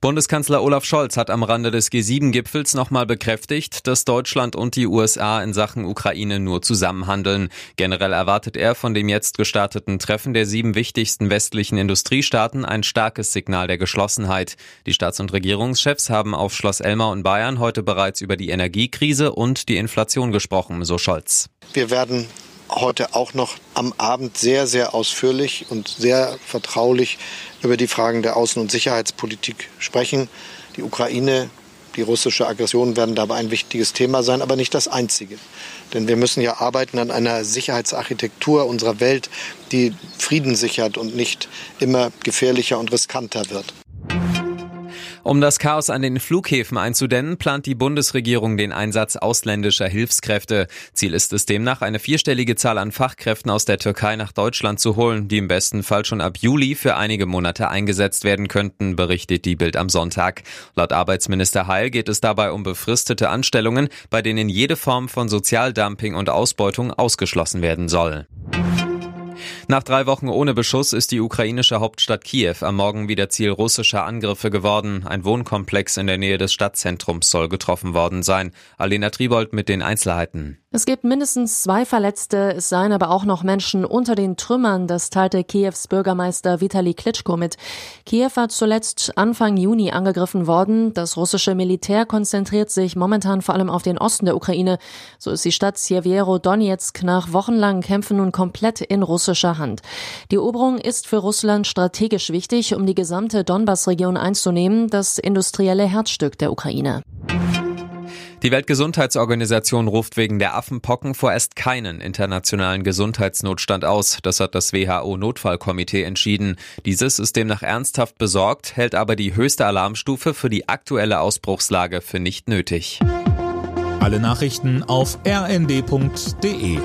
Bundeskanzler Olaf Scholz hat am Rande des G7-Gipfels nochmal bekräftigt, dass Deutschland und die USA in Sachen Ukraine nur zusammenhandeln. Generell erwartet er von dem jetzt gestarteten Treffen der sieben wichtigsten westlichen Industriestaaten ein starkes Signal der Geschlossenheit. Die Staats- und Regierungschefs haben auf Schloss Elmar und Bayern heute bereits über die Energiekrise und die Inflation gesprochen, so Scholz. Wir werden heute auch noch am Abend sehr, sehr ausführlich und sehr vertraulich über die Fragen der Außen- und Sicherheitspolitik sprechen. Die Ukraine, die russische Aggression werden dabei ein wichtiges Thema sein, aber nicht das einzige. Denn wir müssen ja arbeiten an einer Sicherheitsarchitektur unserer Welt, die Frieden sichert und nicht immer gefährlicher und riskanter wird. Um das Chaos an den Flughäfen einzudämmen, plant die Bundesregierung den Einsatz ausländischer Hilfskräfte. Ziel ist es demnach, eine vierstellige Zahl an Fachkräften aus der Türkei nach Deutschland zu holen, die im besten Fall schon ab Juli für einige Monate eingesetzt werden könnten, berichtet die Bild am Sonntag. Laut Arbeitsminister Heil geht es dabei um befristete Anstellungen, bei denen jede Form von Sozialdumping und Ausbeutung ausgeschlossen werden soll. Nach drei Wochen ohne Beschuss ist die ukrainische Hauptstadt Kiew am Morgen wieder Ziel russischer Angriffe geworden. Ein Wohnkomplex in der Nähe des Stadtzentrums soll getroffen worden sein. Alena Tribold mit den Einzelheiten. Es gibt mindestens zwei Verletzte, es seien aber auch noch Menschen unter den Trümmern, das teilte Kiews Bürgermeister Vitali Klitschko mit. Kiew war zuletzt Anfang Juni angegriffen worden. Das russische Militär konzentriert sich momentan vor allem auf den Osten der Ukraine. So ist die Stadt Sieviero Donetsk nach wochenlangen Kämpfen nun komplett in russischer Hand. Die Eroberung ist für Russland strategisch wichtig, um die gesamte Donbass-Region einzunehmen, das industrielle Herzstück der Ukraine. Die Weltgesundheitsorganisation ruft wegen der Affenpocken vorerst keinen internationalen Gesundheitsnotstand aus. Das hat das WHO-Notfallkomitee entschieden. Dieses ist demnach ernsthaft besorgt, hält aber die höchste Alarmstufe für die aktuelle Ausbruchslage für nicht nötig. Alle Nachrichten auf rnd.de